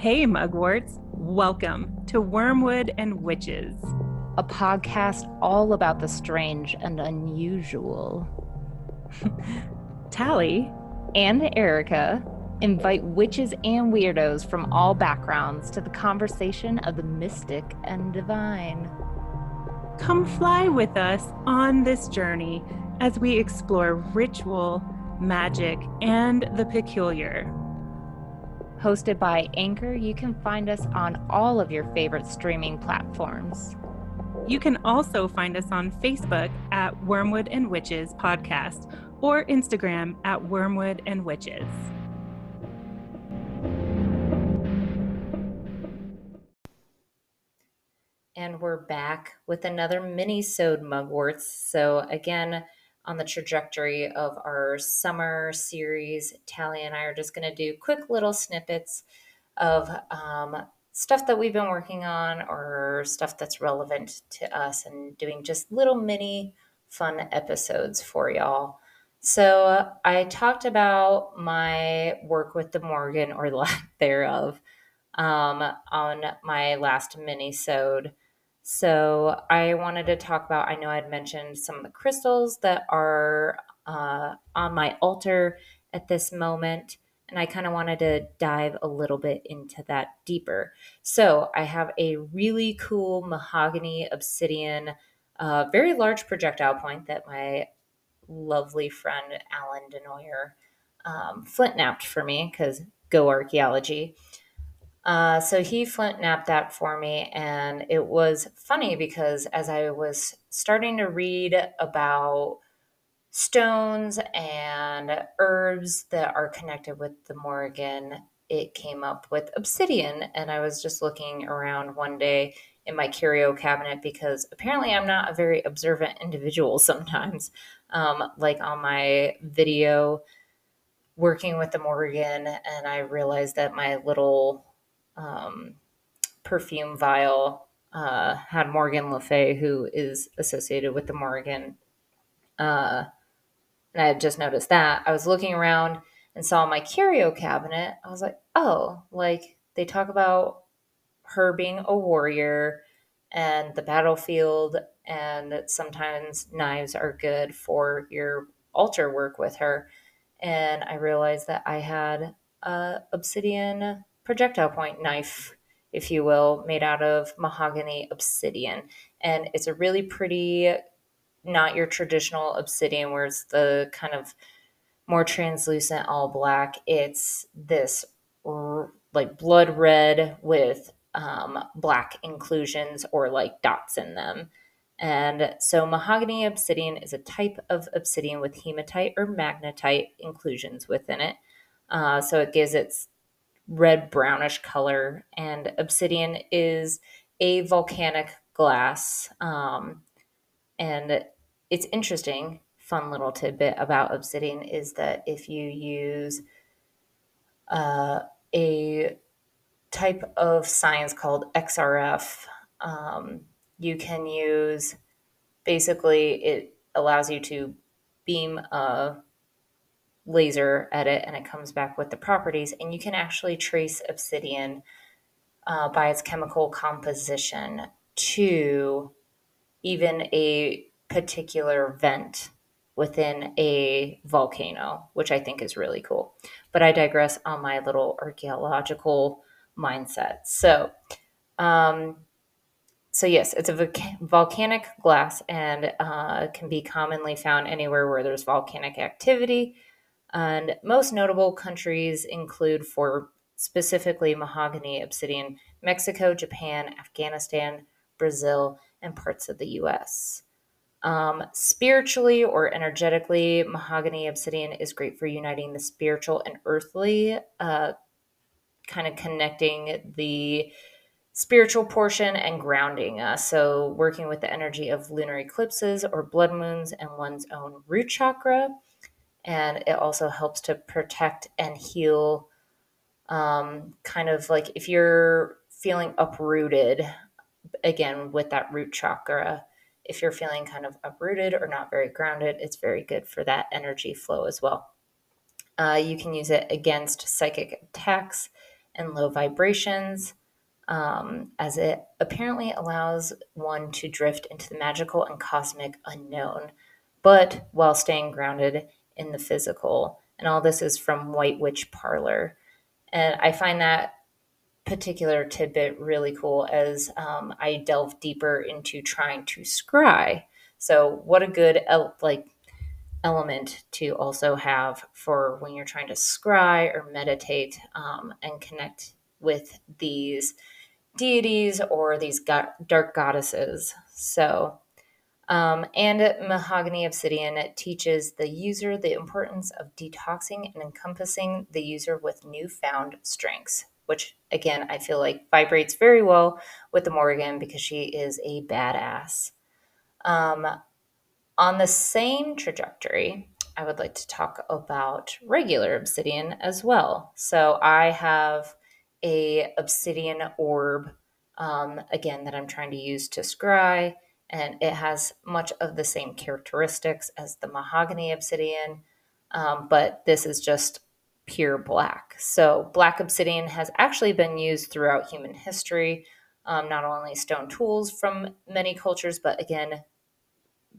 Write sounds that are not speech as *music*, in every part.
Hey, mugworts. Welcome to Wormwood and Witches, a podcast all about the strange and unusual. *laughs* Tally and Erika invite witches and weirdos from all backgrounds to the conversation of the mystic and divine. Come fly with us on this journey as we explore ritual, magic, and the peculiar. Hosted by Anchor, you can find us on all of your favorite streaming platforms. You can also find us on Facebook at Wormwood and Witches Podcast or Instagram at Wormwood and Witches. And we're back with another mini-sode mugworts. So again, on the trajectory of our summer series, Tally and I are just going to do quick little snippets of um, stuff that we've been working on or stuff that's relevant to us and doing just little mini fun episodes for y'all. So I talked about my work with the Morrigan or lack *laughs* thereof um, on my last mini-sode. So I wanted to talk about, I know I'd mentioned some of the crystals that are uh, on my altar at this moment. And I kind of wanted to dive a little bit into that deeper. So I have a really cool mahogany obsidian, uh, very large projectile point that my lovely friend Alan Denoyer um, flint knapped for me because go archaeology. Uh, so he flint knapped that for me, and it was funny because as I was starting to read about stones and herbs that are connected with the Morrigan, it came up with obsidian, and I was just looking around one day in my curio cabinet because apparently I'm not a very observant individual *laughs* sometimes. Um, like on my video working with the Morrigan, and I realized that my little um, perfume vial uh, had Morgan Le Fay, who is associated with the Morrigan. Uh, and I had just noticed that. I was looking around and saw my curio cabinet. I was like, oh, like they talk about her being a warrior and the battlefield, and that sometimes knives are good for your altar work with her. And I realized that I had a obsidian projectile point knife, if you will, made out of mahogany obsidian. And it's a really pretty, not your traditional obsidian where it's the kind of more translucent all black. It's this r- like blood red with um, black inclusions or like dots in them. And so, mahogany obsidian is a type of obsidian with hematite or magnetite inclusions within it. Uh, so, it gives its red brownish color. And obsidian is a volcanic glass. Um, and it's interesting, fun little tidbit about obsidian is that if you use uh, a type of science called XRF, um, you can use basically it allows you to beam a laser edit and it comes back with the properties. And you can actually trace obsidian uh, by its chemical composition to even a particular vent within a volcano, which I think is really cool. But I digress on my little archaeological mindset. So, um, so yes, it's a volcanic glass and uh, can be commonly found anywhere where there's volcanic activity. And most notable countries include, for specifically mahogany obsidian, Mexico, Japan, Afghanistan, Brazil, and parts of the US. Um, spiritually or energetically, mahogany obsidian is great for uniting the spiritual and earthly, uh, kind of connecting the spiritual portion and grounding us. So, working with the energy of lunar eclipses or blood moons and one's own root chakra and it also helps to protect and heal um, kind of like if you're feeling uprooted again with that root chakra if you're feeling kind of uprooted or not very grounded it's very good for that energy flow as well. Uh, you can use it against psychic attacks and low vibrations, um, as it apparently allows one to drift into the magical and cosmic unknown, but while staying grounded in the physical. And all this is from White Witch Parlour. And I find that particular tidbit really cool as um, I delve deeper into trying to scry. So, what a good like element to also have for when you're trying to scry or meditate um, and connect with these deities or these go- dark goddesses. So, um, and mahogany obsidian teaches the user the importance of detoxing and encompassing the user with newfound strengths, which again I feel like vibrates very well with the Morrigan because she is a badass. Um, on the same trajectory, I would like to talk about regular obsidian as well. So I have a obsidian orb um, again that I'm trying to use to scry, and it has much of the same characteristics as the mahogany obsidian, um, but this is just pure black. So black obsidian has actually been used throughout human history. Um, not only stone tools from many cultures, but again,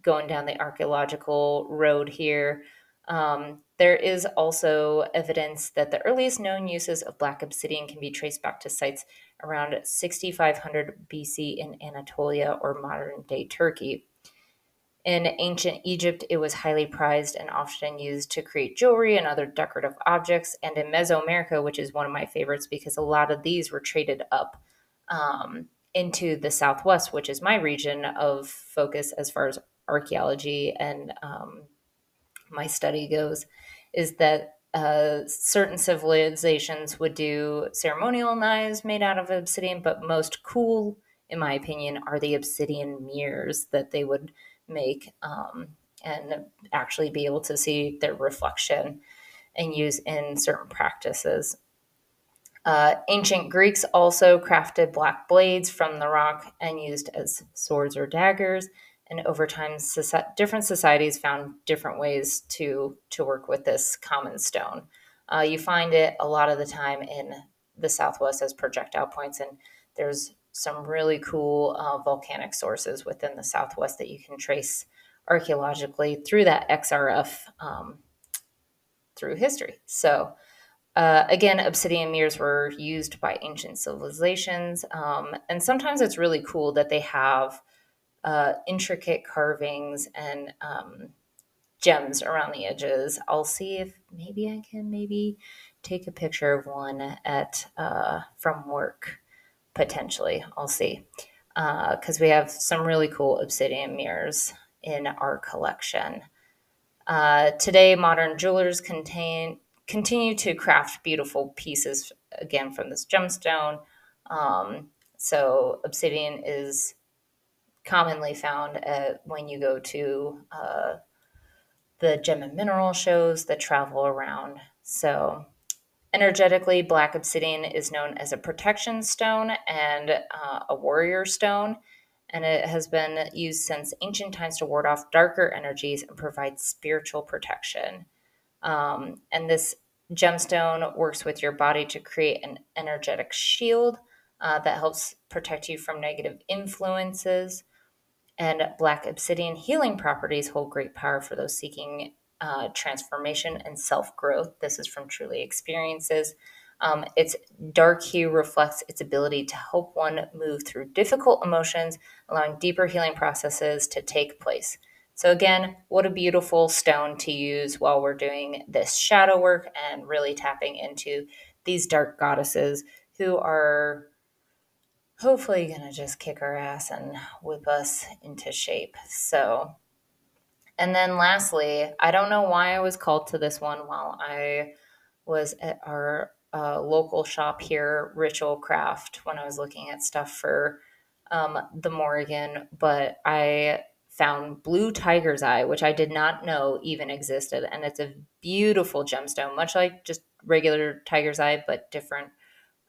going down the archaeological road here. Um, there is also evidence that the earliest known uses of black obsidian can be traced back to sites around 6500 BC in Anatolia or modern day Turkey. In ancient Egypt, it was highly prized and often used to create jewelry and other decorative objects. And in Mesoamerica, which is one of my favorites because a lot of these were traded up um, into the Southwest, which is my region of focus as far as archaeology and um, my study goes, is that uh, certain civilizations would do ceremonial knives made out of obsidian, but most cool, in my opinion, are the obsidian mirrors that they would make um, and actually be able to see their reflection and use in certain practices. Uh, ancient Greeks also crafted black blades from the rock and used as swords or daggers and over time different societies found different ways to to work with this common stone. Uh, you find it a lot of the time in the southwest as projectile points and there's some really cool uh, volcanic sources within the southwest that you can trace archaeologically through that xrf um, through history. So uh, again, obsidian mirrors were used by ancient civilizations, um, and sometimes it's really cool that they have uh, intricate carvings and um, gems around the edges. I'll see if maybe I can maybe take a picture of one at uh, from work potentially. I'll see because uh, we have some really cool obsidian mirrors in our collection. Uh, today, modern jewelers contain continue to craft beautiful pieces again from this gemstone. Um, so obsidian is commonly found at, when you go to uh, the gem and mineral shows that travel around. So, energetically, black obsidian is known as a protection stone and uh, a warrior stone, and it has been used since ancient times to ward off darker energies and provide spiritual protection. Um, and this gemstone works with your body to create an energetic shield uh, that helps protect you from negative influences and black obsidian healing properties hold great power for those seeking uh, transformation and self growth. This is from Truly Experiences. Um, its dark hue reflects its ability to help one move through difficult emotions, allowing deeper healing processes to take place. So, again, what a beautiful stone to use while we're doing this shadow work and really tapping into these dark goddesses who are hopefully going to just kick our ass and whip us into shape. So, and then lastly, I don't know why I was called to this one while I was at our uh, local shop here, Ritual Craft, when I was looking at stuff for um, the Morrigan, but I found blue tiger's eye, which I did not know even existed. And it's a beautiful gemstone, much like just regular tiger's eye, but different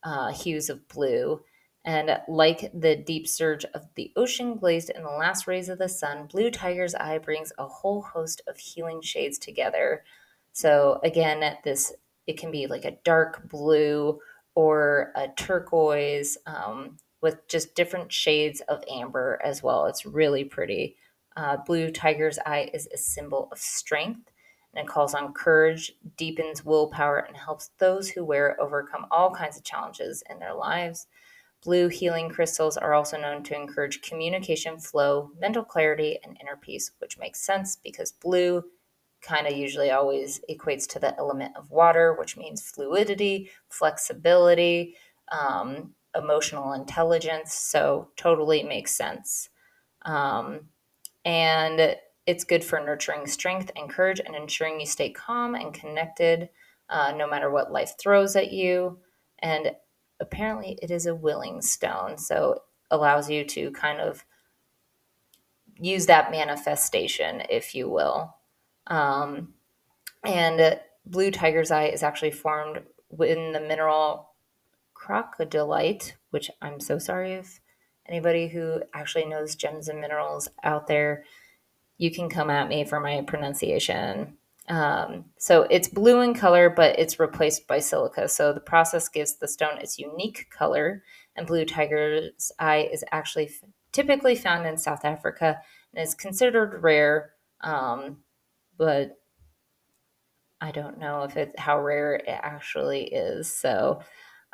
uh, hues of blue. And like the deep surge of the ocean glazed in the last rays of the sun, Blue Tiger's Eye brings a whole host of healing shades together. So again, this it can be like a dark blue or a turquoise um, with just different shades of amber as well. It's really pretty. Uh, blue tiger's eye is a symbol of strength and it calls on courage, deepens willpower, and helps those who wear it overcome all kinds of challenges in their lives. Blue healing crystals are also known to encourage communication flow, mental clarity, and inner peace, which makes sense because blue kind of usually always equates to the element of water, which means fluidity, flexibility, um, emotional intelligence. So, totally makes sense. Um, and it's good for nurturing strength and courage and ensuring you stay calm and connected uh, no matter what life throws at you. And apparently, it is a willing stone. So, allows you to kind of use that manifestation, if you will. Um, and blue tiger's eye is actually formed in the mineral crocidolite, which I'm so sorry if anybody who actually knows gems and minerals out there, you can come at me for my pronunciation. Um, so it's blue in color, but it's replaced by silica. So the process gives the stone its unique color. And blue tiger's eye is actually f- typically found in South Africa and is considered rare. Um, but I don't know if it's how rare it actually is. So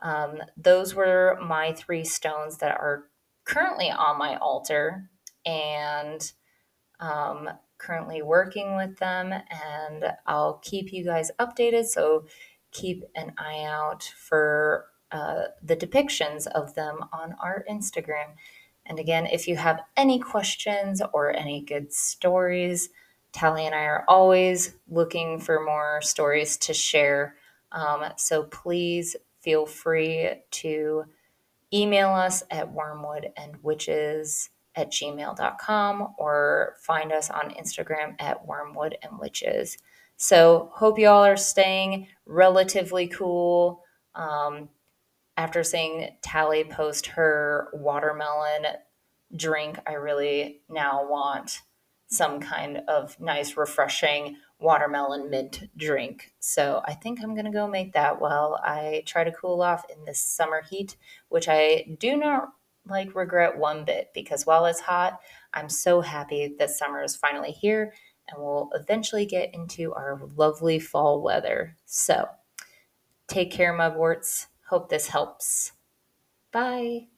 um, those were my three stones that are currently on my altar and um, currently working with them. And I'll keep you guys updated. So keep an eye out for uh, the depictions of them on our Instagram. And again, if you have any questions or any good stories, Tally and I are always looking for more stories to share. Um, so please feel free to email us at wormwoodandwitches at gmail.com or find us on Instagram at Wormwood and Witches. So hope you all are staying relatively cool. Um, after seeing Tally post her watermelon drink, I really now want some kind of nice, refreshing watermelon mint drink. So I think I'm going to go make that while I try to cool off in this summer heat, which I do not like regret one bit because while it's hot, I'm so happy that summer is finally here and we'll eventually get into our lovely fall weather. So take care, mugworts. Hope this helps. Bye.